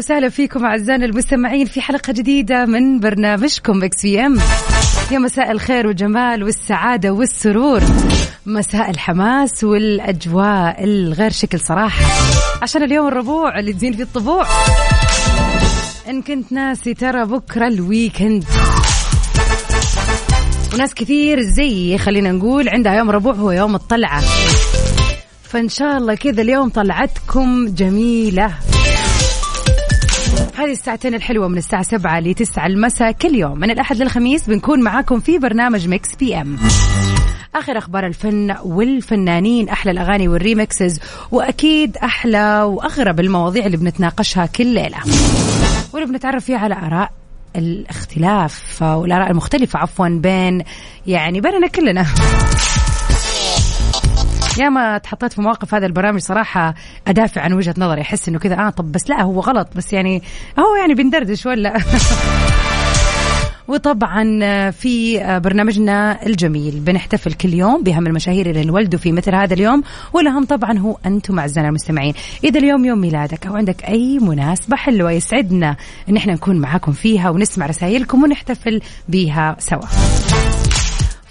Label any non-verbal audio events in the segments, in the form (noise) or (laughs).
وسهلا فيكم أعزائنا المستمعين في حلقة جديدة من برنامجكم Mix PM. يا مساء الخير والجمال والسعادة والسرور. مساء الحماس والأجواء الغير شكل صراحة. عشان اليوم الربوع اللي تزين فيه الطبوع. إن كنت ناسي ترى بكرة ال weekend. وناس كثير زي خلينا نقول عندها يوم ربوع هو يوم الطلعة. فإن شاء الله كذا اليوم طلعتكم جميلة. هذه الساعتين الحلوة من الساعة سبعة لتسعة المساء كل يوم. من الأحد للخميس بنكون معاكم في برنامج Mix PM. آخر أخبار الفن والفنانين أحلى الأغاني وال remixes وأكيد أحلى وأغرب المواضيع اللي بنتناقشها كل ليلة. واللي بنتعرف فيها على آراء الاختلاف والآراء المختلفة عفوا بين يعني بيننا كلنا. يا ما تحطيت في مواقف هذا البرامج صراحة أدافع عن وجهة نظري. أحس إنه كذا آه طب بس لا هو غلط. بس يعني هو يعني بندردش ولا؟ (laughs) وطبعا في برنامجنا الجميل بنحتفل كل يوم بهم المشاهير اللي انولدوا في مثل هذا اليوم والأهم طبعا هو أنتم أعزائنا المستمعين. إذا اليوم يوم ميلادك أو عندك أي مناسبة حلوة يسعدنا إن إحنا نكون معاكم فيها ونسمع رسائلكم ونحتفل بيها سوا.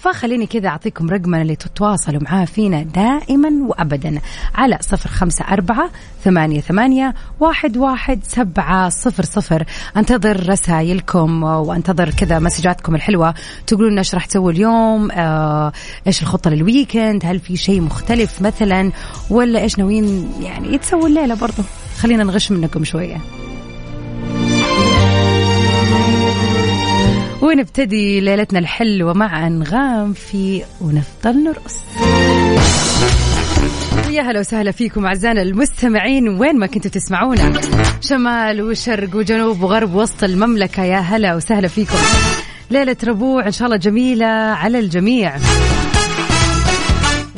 فخليني كذا أعطيكم رقمنا اللي تتواصلوا معاه فينا دائما وأبدا على صفر خمسة أربعة ثمانية, ثمانية واحد, واحد سبعة صفر صفر. أنتظر رسائلكم وأنتظر كذا مسجاتكم الحلوة تقولون إيش راح تسوي اليوم آه إيش الخطة للويكند هل في شيء مختلف مثلا ولا إيش ناويين يعني تسووا الليلة برضو. خلينا نغش منكم شوية. ونبتدي ليلتنا الحلوة مع أنغام في ونفضل نرقص. يا هلا وسهلا فيكم أعزائنا المستمعين وين ما كنتوا تسمعونا. شمال وشرق وجنوب وغرب وسط المملكة يا هلا وسهلا فيكم. ليلة ربوع إن شاء الله جميلة على الجميع.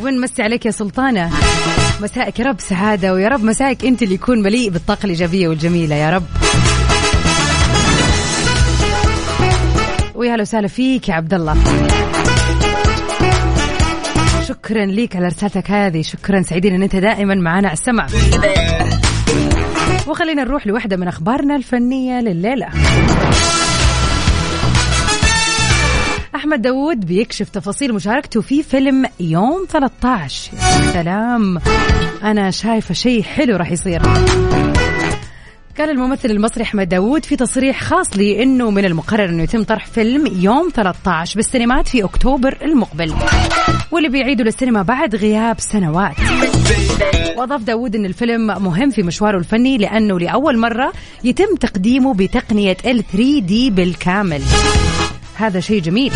ونمسي عليك يا سلطانة. مسائك يا رب سعادة ويا رب مسائك أنت اللي يكون مليء بالطاقة الإيجابية والجميلة يا رب. ويا هلا وسهلا فيك يا عبد الله. شكرا ليك على رسالتك هذه. شكرا سعيدين إن أنت دائما معنا. على السمع. وخلينا نروح لوحده من أخبارنا الفنية لليلة. أحمد داوود بيكشف تفاصيل مشاركته في فيلم يوم 13 يا سلام. أنا شايفة شيء حلو راح يصير. قال الممثل المصري أحمد داوود في تصريح خاص لي إنه من المقرر إنه يتم طرح فيلم يوم 13 بالسينمات في أكتوبر المقبل واللي بيعيدوا للسينما بعد غياب سنوات. وأضاف داوود إن الفيلم مهم في مشواره الفني لأنه لأول مرة يتم تقديمه بتقنية ال 3 دي بالكامل. هذا شيء جميل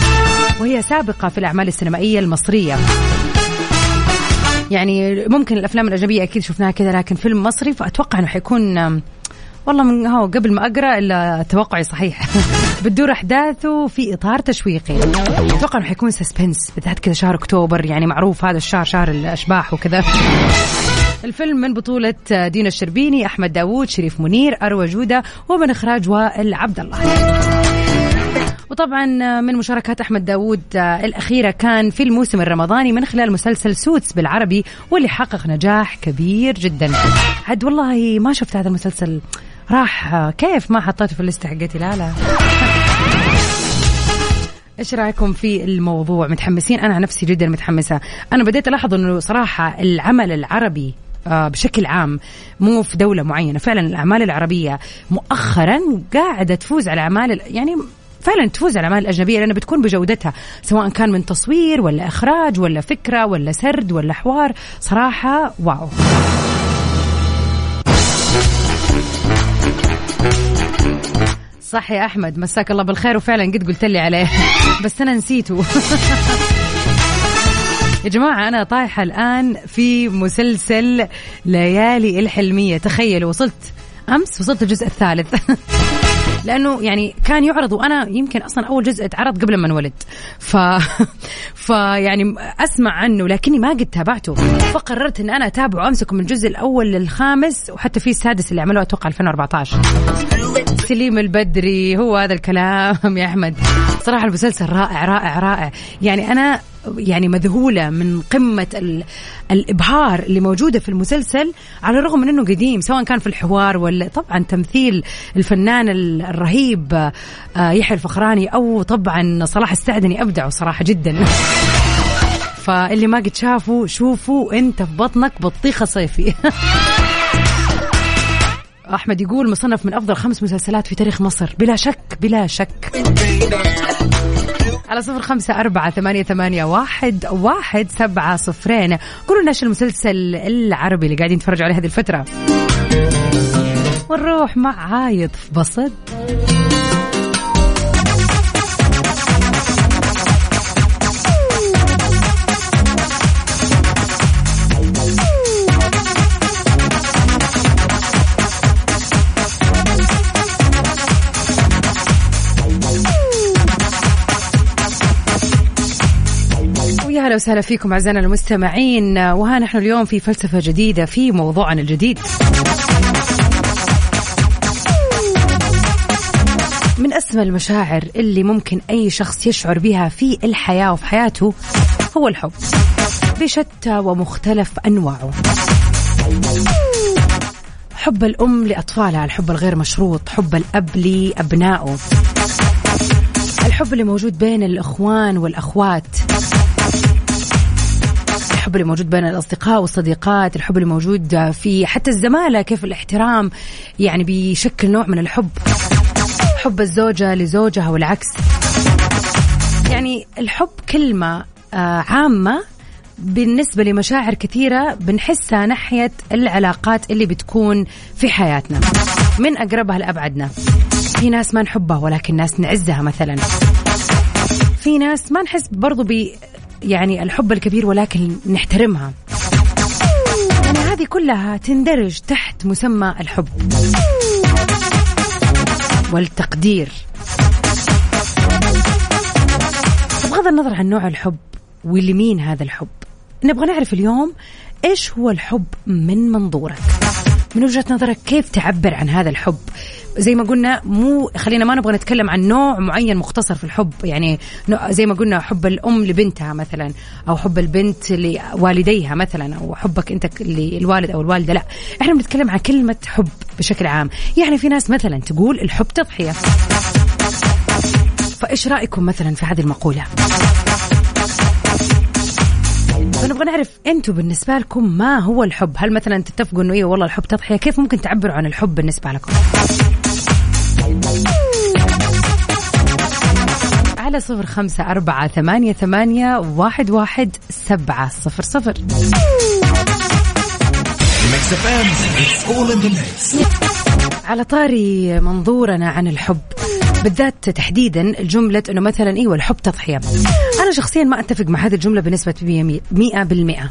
وهي سابقة في الأعمال السينمائية المصرية. يعني ممكن الأفلام الأجنبية أكيد شفناها كذا لكن فيلم مصري فأتوقع إنه حيكون والله من هو قبل ما أقرأ إلا توقعي صحيح. (laughs) بتدور أحداثه في إطار تشويقي. أتوقع إنه حيكون سسبنس بالذات كذا شهر أكتوبر يعني معروف هذا الشهر شهر الأشباح وكذا. الفيلم من بطولة دينا الشربيني أحمد داوود شريف منير أروى جودة ومن إخراج وائل عبد الله وطبعا من مشاركات أحمد داوود الأخيرة كان في الموسم الرمضاني من خلال مسلسل سوتس بالعربي واللي حقق نجاح كبير جدا. عاد والله ما شفت هذا المسلسل. راح كيف ما حطيته في الليسته حقتي؟ لا لا. (laughs) إيش رأيكم في الموضوع؟ متحمسين؟ أنا نفسي جدا متحمسة. أنا بديت ألاحظ إنه صراحة العمل العربي بشكل عام مو في دولة معينة. فعلا الأعمال العربية مؤخرا قاعدة تفوز على أعمال يعني فعلا تفوز على الأعمال الأجنبية لأنها بتكون بجودتها سواء كان من تصوير ولا إخراج ولا فكرة ولا سرد ولا حوار. صراحة واو. صح يا أحمد مساك الله بالخير. وفعلا قد قلت لي عليه بس أنا نسيته. (laughs) يا جماعة أنا طايحة الآن في مسلسل ليالي الحلمية. تخيلوا وصلت أمس وصلت الجزء الثالث. (laughs) لأنه يعني كان يعرض وأنا يمكن أصلا أول جزء اتعرض قبل ما انولد. ف (laughs) فيعني أسمع عنه لكني ما قد تابعته. فقررت إن أنا أتابعه امسكه من الجزء الأول للخامس وحتى في السادس اللي عملوه أتوقع 2014 سليم البدري هو هذا الكلام يا أحمد. صراحة المسلسل رائع رائع رائع. يعني أنا يعني مذهولة من قمة ال... الإبهار اللي موجودة في المسلسل على الرغم من إنه قديم سواء كان في الحوار ولا طبعا تمثيل الفنان الرهيب آه، يحيى الفخراني أو طبعا صلاح السعدني أبدعوا صراحة جدا. فاللي ما قد شافوا شوفوا أنت في بطنك بطيخة صيفي. (laughs) أحمد يقول مصنف من أفضل خمس مسلسلات في تاريخ مصر بلا شك بلا شك. على صفر خمسة أربعة ثمانية, ثمانية واحد, واحد سبعة صفرين. قولوا لنا المسلسل العربي اللي قاعدين تتفرجوا عليه هذه الفترة. ونروح مع عايض في بسط. أهلا وسهلا فيكم أعزائنا المستمعين وها نحن اليوم في فلسفة جديدة في موضوعنا الجديد. من أسمى المشاعر اللي ممكن أي شخص يشعر بها في الحياة وفي حياته هو الحب بشتى ومختلف أنواعه. حب الأم لاطفالها، الحب الغير مشروط، حب الأب لأبنائه. الحب اللي موجود بين الإخوان والأخوات الحب اللي موجود بين الأصدقاء والصديقات الحب اللي موجود في حتى الزمالة كيف الاحترام يعني بيشكل نوع من الحب. حب الزوجة لزوجها والعكس. يعني الحب كلمة آه، عامة بالنسبة لمشاعر كثيرة بنحسها ناحية العلاقات اللي بتكون في حياتنا. من أقربها لأبعدنا. في ناس ما نحبها ولكن ناس نعزها مثلا. في ناس ما نحس برضو يعني الحب الكبير ولكن نحترمها. يعني هذه كلها تندرج تحت مسمى الحب. والتقدير. بغض النظر عن نوع الحب ولمين هذا الحب نبغى نعرف اليوم إيش هو الحب من منظورك. من وجهة نظرك كيف تعبر عن هذا الحب؟ زي ما قلنا مو خلينا ما نبغى نتكلم عن نوع معين مختصر في الحب. يعني زي ما قلنا حب الأم لبنتها مثلا أو حب البنت لوالديها مثلا أو حبك أنت للوالد أو الوالدة. لا إحنا بنتكلم عن كلمة حب بشكل عام. يعني في ناس مثلا تقول الحب تضحية. فإيش رأيكم مثلا في هذه المقولة؟ فنبغى نعرف أنتم بالنسبة لكم ما هو الحب؟ هل مثلا تتفقوا انه أيوه والله الحب تضحية؟ كيف ممكن تعبروا عن الحب بالنسبة لكم؟ على صفر خمسة أربعة ثمانية, ثمانية واحد, واحد سبعة صفر صفر. على طاري منظورنا عن الحب. بالذات تحديدا جملة إنه مثلا إيوه الحب تضحية. أنا شخصيا ما أتفق مع هذه الجملة بنسبة 100%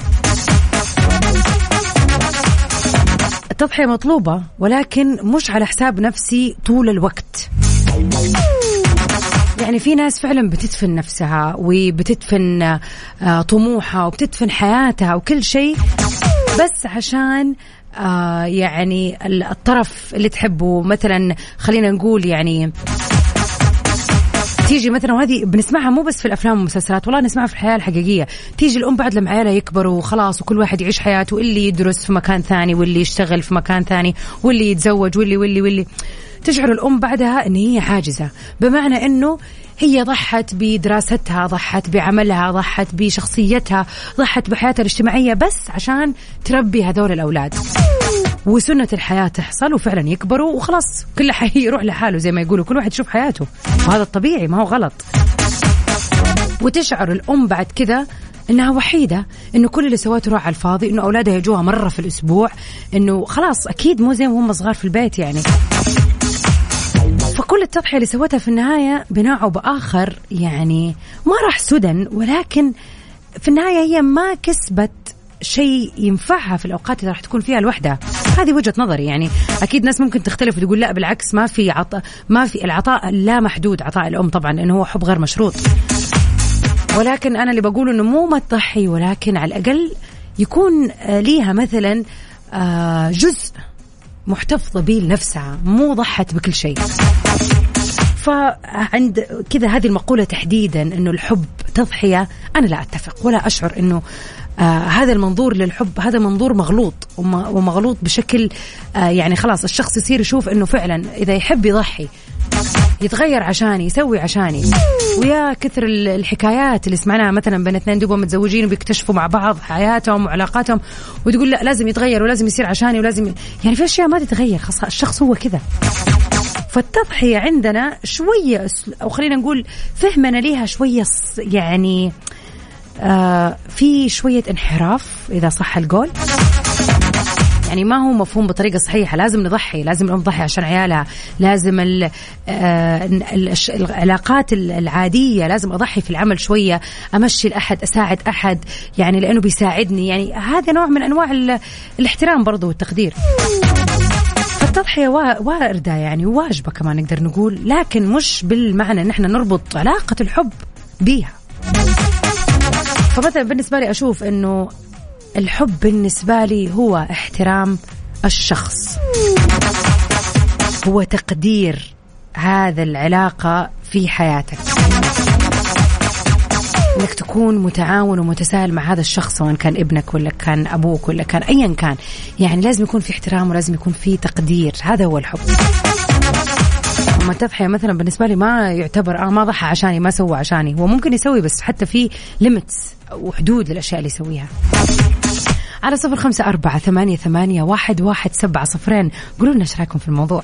التضحية مطلوبة ولكن مش على حساب نفسي طول الوقت. يعني في ناس فعلا بتدفن نفسها وبتدفن آه، طموحها وبتدفن حياتها وكل شيء بس عشان آه يعني الطرف اللي تحبه. مثلا خلينا نقول يعني تيجي مثلا وهذه بنسمعها مو بس في الأفلام والمسلسلات والله نسمعها في الحياة الحقيقية. تيجي الأم بعد لما عيالها يكبروا وخلاص وكل واحد يعيش حياته اللي يدرس في مكان ثاني واللي يشتغل في مكان ثاني واللي يتزوج واللي واللي واللي. تشعر الأم بعدها إن هي عاجزه بمعنى إنه هي ضحت بدراستها ضحت بعملها ضحت بشخصيتها ضحت بحياتها الاجتماعية بس عشان تربي هذول الأولاد. وسنة الحياة تحصل وفعلا يكبروا وخلاص كل حي (laughs) يروح لحاله زي ما يقولوا كل واحد يشوف حياته. وهذا الطبيعي ما هو غلط. وتشعر الأم بعد كذا إنها وحيدة إنه كل اللي سوته راح على الفاضي إنه أولادها يجوها مرة في الأسبوع إنه خلاص أكيد مو زي وهم صغار في البيت يعني. فكل التضحية اللي سوتها في النهاية بنوع أو بآخر يعني ما راح سدى ولكن في النهاية هي ما كسبت شيء ينفعها في الأوقات اللي راح تكون فيها لوحدها هذه وجهة نظري يعني أكيد ناس ممكن تختلف وتقول لا بالعكس ما في عطاء ما في العطاء لا محدود عطاء الأم طبعا لأنه هو حب غير مشروط. ولكن أنا اللي بقوله إنه مو ما تضحي ولكن على الأقل يكون آه، ليها مثلا آه، جزء محتفظة به لنفسها مو ضحت بكل شيء. فعند كذا هذه المقولة تحديدا إنه الحب تضحية أنا لا أتفق ولا أشعر إنه آه هذا المنظور للحب هذا منظور مغلوط ومغلوط بشكل آه يعني خلاص الشخص يصير يشوف إنه فعلا إذا يحب يضحي يتغير عشاني يسوي عشاني. ويا كثر الحكايات اللي سمعناها مثلا بين اثنين دوبهم متزوجين وبيكتشفوا مع بعض حياتهم وعلاقاتهم وتقول لا لازم يتغير ولازم يصير عشاني ولازم يعني في أشياء ما تتغير خلاص الشخص هو كذا. فالتضحية عندنا شوية أو خلينا نقول فهمنا ليها شوية يعني آه في شوية انحراف إذا صح القول. يعني ما هو مفهوم بطريقة صحيحة لازم نضحي لازم الام تضحي عشان عيالها لازم ال آه العلاقات العادية لازم أضحي في العمل شوية أمشي الاحد أساعد أحد يعني لأنه بيساعدني. يعني هذا نوع من أنواع الاحترام برضو والتقدير. فالتضحية واردة يعني واجبة كمان نقدر نقول لكن مش بالمعنى ان إحنا نربط علاقة الحب بيها. فمثلا بالنسبة لي أشوف أنه الحب بالنسبة لي هو احترام الشخص. هو تقدير هذا العلاقة في حياتك. إنك تكون متعاون ومتساهل مع هذا الشخص سواء كان ابنك ولا كان أبوك ولا كان ايا كان. يعني لازم يكون في احترام ولازم يكون في تقدير. هذا هو الحب. أما التضحية مثلا بالنسبة لي ما يعتبر آه ما ضحى عشاني ما سوى عشاني. هو ممكن يسوي بس حتى في limits وحدود للأشياء اللي يسويها. على صفر خمسة أربعة ثمانية, ثمانية واحد, واحد سبعة صفرين. قولوا لنا إيش رأيكم في الموضوع؟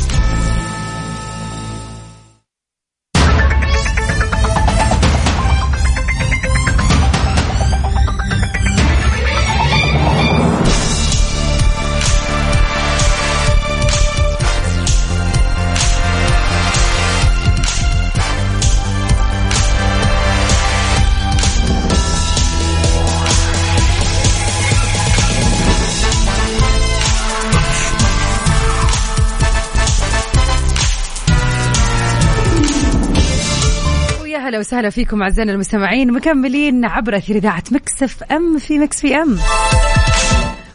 أهلا وسهلا فيكم أعزائنا المستمعين مكملين عبر أثير إذاعة Mix FM في Mix PM.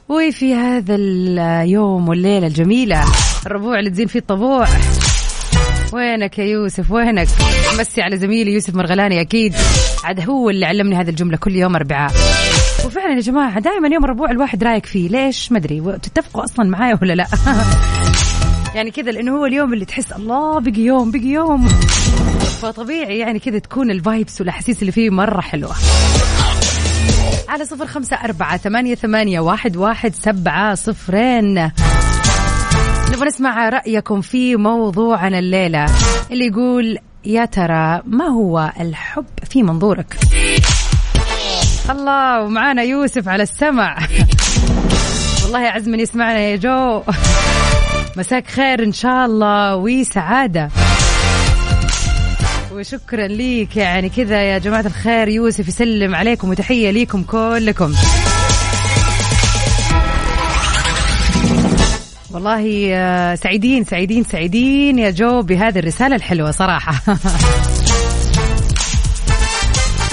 وفي هذا اليوم والليلة الجميلة الربوع اللي تزين فيه الطبوع. وينك يا يوسف؟ وينك؟ مسي على زميلي يوسف مرغلاني أكيد. عاد هو اللي علمني هذه الجملة كل يوم أربعاء. وفعلا يا جماعة دائما يوم الربوع الواحد رايق فيه ليش؟ ما أدري تتفقوا أصلا معايا ولا لا؟ (laughs) يعني كذا لأنه هو اليوم اللي تحس الله بقي يوم بقي يوم. فطبيعي يعني كذا تكون الفايبس والأحاسيس اللي فيه مرة حلوة. على صفر خمسة أربعة ثمانية, ثمانية واحد, واحد سبعة صفرين. نبغى نسمع رأيكم في موضوعنا الليلة اللي يقول يا ترى ما هو الحب في منظورك? الله ومعانا يوسف على السمع. والله يعز من يسمعنا يا جو. مساك خير إن شاء الله وسعاده وشكرا ليك. يعني كذا يا جماعة الخير يوسف يسلم عليكم وتحية ليكم كلكم. والله آه، سعيدين سعيدين سعيدين يا جو بهذه الرسالة الحلوة صراحة.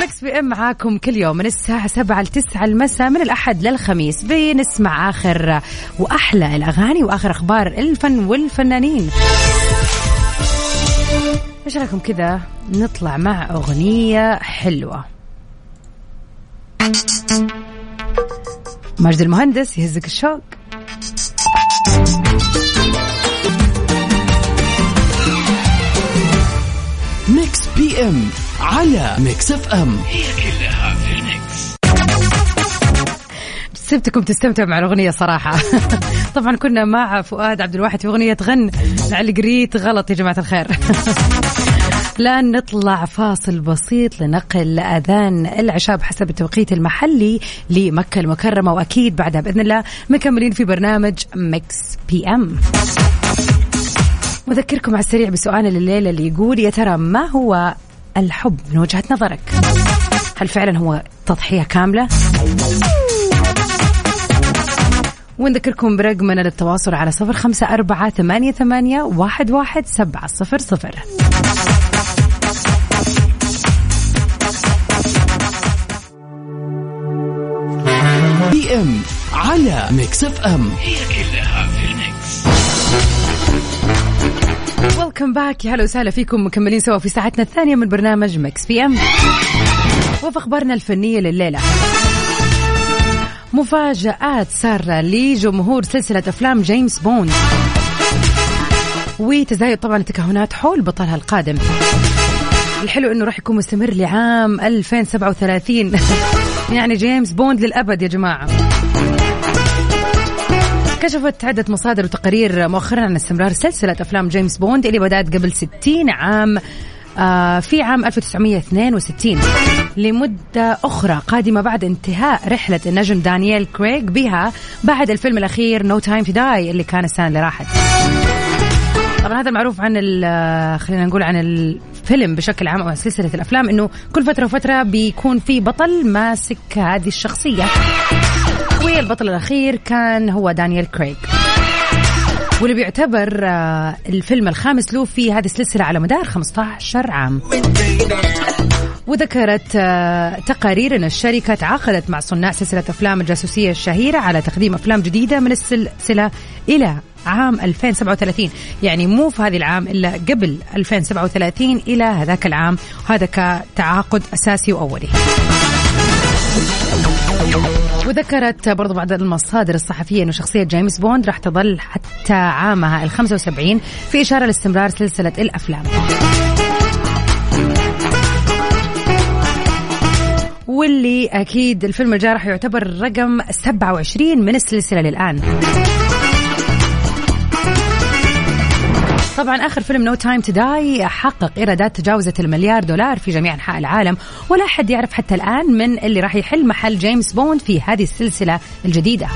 Mix PM معاكم كل يوم من الساعة 7 ل 9 المساء من الأحد للخميس. بنسمع آخر وأحلى الأغاني وآخر أخبار الفن والفنانين. إيش رأيكم كذا نطلع مع أغنية حلوة؟ ماجد المهندس يهزك الشوق. Mix PM على Mix FM. هي كلها في ال mix. سبتكم تستمتعوا مع الأغنية صراحة. (laughs) طبعا كنا مع فؤاد عبد الواحد في أغنية غن لعل قريت غلط يا جماعة الخير. (laughs) الآن نطلع فاصل بسيط لنقل أذان العشاء بحسب التوقيت المحلي لمكة المكرمة وأكيد بعدها بإذن الله مكملين في برنامج Mix PM. وذكركم على السريع بسؤال الليلة اللي يقول يا ترى ما هو الحب من وجهة نظرك؟ هل فعلا هو تضحية كاملة؟ ونذكركم برقمنا للتواصل على صفر خمسة أربعة ثمانية, ثمانية واحد, واحد سبعة صفر صفر. PM على Mix FM. هي كلها في ال mix. welcome back يا هلا وسهلا فيكم. مكملين سوا في ساعتنا الثانية من برنامج Mix PM. وفي أخبارنا الفنية لليلة. مفاجآت سارة لجمهور سلسلة أفلام جيمس بوند. وتزايد طبعا التكهنات حول بطلها القادم. الحلو إنه راح يكون مستمر لعام 2037 (laughs) يعني جيمس بوند للأبد يا جماعة. كشفت عدة مصادر وتقارير مؤخرا عن استمرار سلسلة أفلام جيمس بوند اللي بدأت قبل 60 عام. في عام 1962 لمدة أخرى قادمة بعد انتهاء رحلة النجم دانييل كريغ بها بعد الفيلم الأخير No Time to Die اللي كان السنة اللي راحت. طبعا هذا معروف عن خلينا نقول عن الفيلم بشكل عام أو سلسلة الأفلام إنه كل فترة وفترة بيكون في بطل ماسك هذه الشخصية. والبطل الأخير كان هو دانيال كريغ. واللي بيعتبر آه، الفيلم الخامس له في هذه السلسلة على مدار 15 عام. وذكرت آه، تقارير أن الشركة تعاقدت مع صناع سلسلة أفلام الجاسوسية الشهيرة على تقديم أفلام جديدة من السلسلة إلى عام 2037 يعني مو في هذه العام إلا قبل 2037 إلى هذاك العام. وهذا كتعاقد أساسي وأولي. وذكرت برضو بعض المصادر الصحفية أنه شخصية جيمس بوند راح تظل حتى عامها ال 75 في إشارة لاستمرار سلسلة الأفلام. واللي أكيد الفيلم الجاي راح يعتبر رقم 27 من السلسلة للآن. طبعا آخر فيلم No Time to Die حقق إيرادات تجاوزت المليار دولار في جميع أنحاء العالم ولا حد يعرف حتى الآن من اللي راح يحل محل جيمس بوند في هذه السلسلة الجديدة.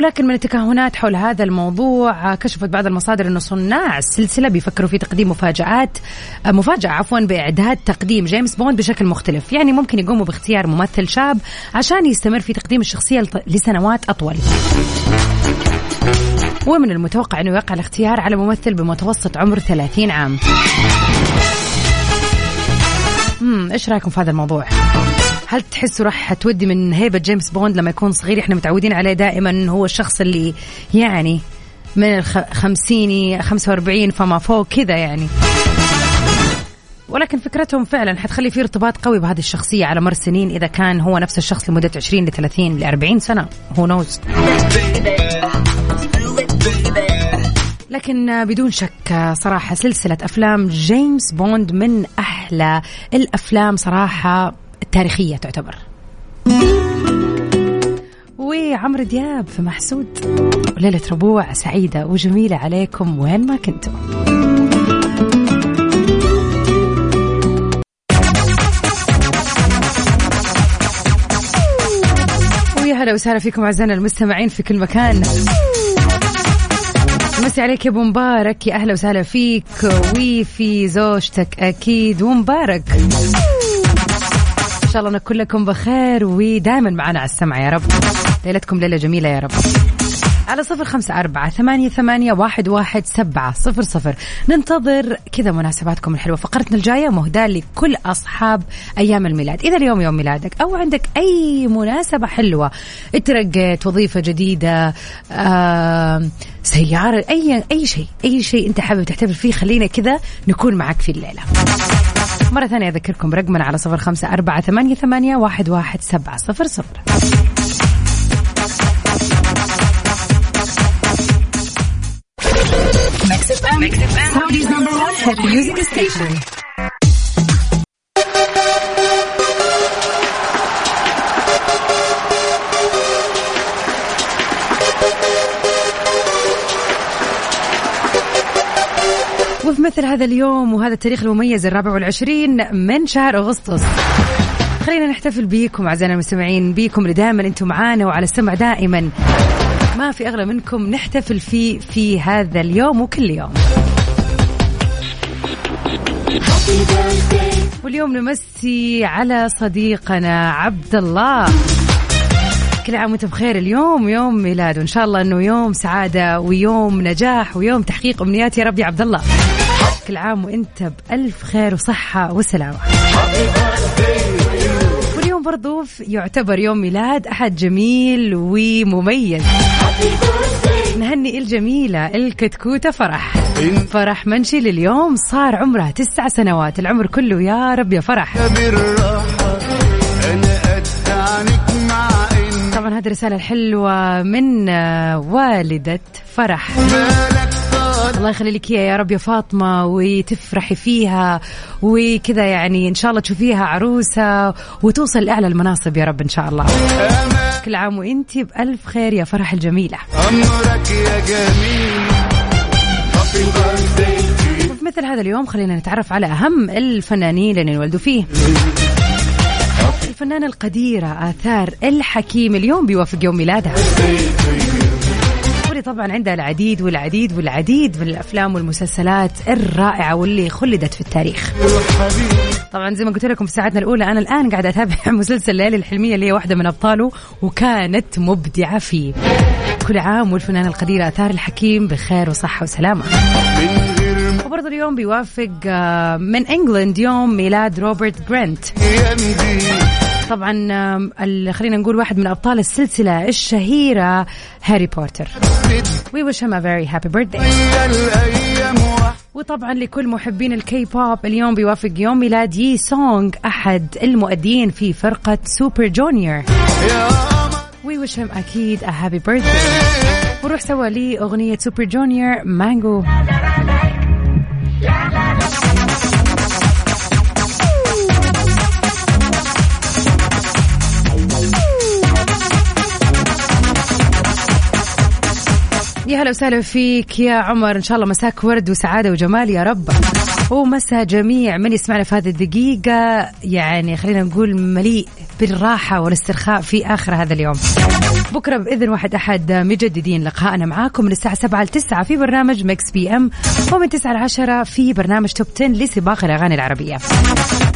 ولكن من التكهنات حول هذا الموضوع كشفت بعض المصادر أن صناع السلسلة بيفكروا في تقديم مفاجآت مفاجأة عفوا بإعداد تقديم جيمس بوند بشكل مختلف. يعني ممكن يقوموا باختيار ممثل شاب عشان يستمر في تقديم الشخصية لسنوات أطول. ومن المتوقع أنه يقع الاختيار على ممثل بمتوسط عمر 30 عام. امم إيش رأيكم في هذا الموضوع؟ هل تحسوا راح تودي من هيبة جيمس بوند لما يكون صغير؟ إحنا متعودين عليه دائما هو الشخص اللي يعني من الخمسيني خمسة وأربعين فما فوق كذا يعني. ولكن فكرتهم فعلا حتخلي في ارتباط قوي بهذه الشخصية على مر سنين إذا كان هو نفس الشخص لمدة 20 ل 30 ل 40 سنة. who knows لكن بدون شك صراحة سلسلة أفلام جيمس بوند من أحلى الأفلام صراحة. التاريخية تعتبر. وعمرو دياب في محسود. وليلة ربوع سعيدة وجميلة عليكم وين ما كنتم ويا هلا وسهلا فيكم أعزائنا المستمعين في كل مكان. مسي عليك يا أبو مبارك. يا أهلا وسهلا فيك. وفي زوجتك أكيد. ومبارك. شاء الله نكون لكم بخير ودائما معنا على السمع يا رب. ليلتكم ليلة جميلة يا رب. على صفر خمسة أربعة ثمانية, ثمانية واحد, واحد سبعة صفر صفر. ننتظر كذا مناسباتكم الحلوة. فقرتنا الجاية مهداة لكل أصحاب أيام الميلاد. إذا اليوم يوم ميلادك أو عندك أي مناسبة حلوة اترقيت وظيفة جديدة آه سيارة أي أي شيء أي شيء أنت حابب تحتفل فيه خلينا كذا نكون معك في الليلة. مرة ثانية أذكركم رقمنا على صفر خمسة أربعة ثمانية, ثمانية واحد, واحد سبعة صفر صفر. Mix FM Saudi's number 1 music station وفي مثل هذا اليوم وهذا التاريخ المميز الرابع والعشرين من شهر أغسطس. خلينا نحتفل بيكم أعزائنا المستمعين بيكم اللي دائما أنتم معانا وعلى السمع دائما. ما في أغلى منكم نحتفل فيه في هذا اليوم وكل يوم. واليوم نمسي على صديقنا عبد الله. كل عام وانت بخير. اليوم يوم ميلاد وإن شاء الله إنه يوم سعادة ويوم نجاح ويوم تحقيق أمنيات يا رب يا عبد الله. كل عام وإنت بألف خير وصحة وسلامة. واليوم برضو يعتبر يوم ميلاد أحد جميل ومميز. نهني الجميلة الكتكوتة فرح. فرح منشي لليوم صار عمرها تسع سنوات. العمر كله يا رب يا فرح. هذه الرسالة الحلوة من آه، والدة فرح. الله يخلي لك يا رب يا فاطمة وتفرحي فيها وكذا يعني إن شاء الله تشوفيها عروسة وتوصل لأعلى المناصب يا رب إن شاء الله. كل عام وانت بألف خير يا فرح الجميلة. أمرك يا جميل. وفي مثل هذا اليوم خلينا نتعرف على أهم الفنانين اللي انولدوا فيه. الفنانة القديرة آثار الحكيم اليوم بيوافق يوم ميلادها واللي طبعا عندها العديد والعديد والعديد من الأفلام والمسلسلات الرائعة واللي خلدت في التاريخ. طبعا زي ما قلت لكم في ساعتنا الأولى أنا الآن قاعدة أتابع (laughs) مسلسل ليالي الحلمية اللي هي واحدة من أبطاله وكانت مبدعة فيه. كل عام والفنانة القديرة آثار الحكيم بخير وصحة وسلامة. وبرضه اليوم بيوافق آه، من إنجلند يوم ميلاد روبرت جرانت. طبعا خلينا نقول واحد من ابطال السلسلة الشهيرة هاري بوتر. we wish him a very happy birthday وطبعا لكل محبين الكي بوب اليوم بيوافق يوم ميلاد يي سونغ أحد المؤدين في فرقة Super Junior we wish him أكيد a happy birthday وروح سوى لي اغنيه Super Junior Mango يا هلا وسهلا فيك يا عمر. إن شاء الله مساك ورد وسعادة وجمال يا رب. ومسا جميع من يسمعنا في هذه الدقيقة. يعني خلينا نقول مليء بالراحة والاسترخاء في آخر هذا اليوم. بكرة بإذن واحد أحد مجددين لقاءنا معاكم من الساعة 7 ل 9 في برنامج Mix PM ومن 9 ل 10 في برنامج Top 10 لسباق الأغاني العربية.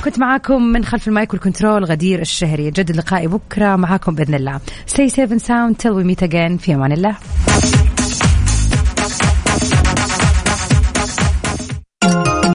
كنت معاكم من خلف ال mic وال control غدير الشهري. جدد لقائي بكرة معاكم بإذن الله. Stay safe and sound till we meet again. في أمان الله.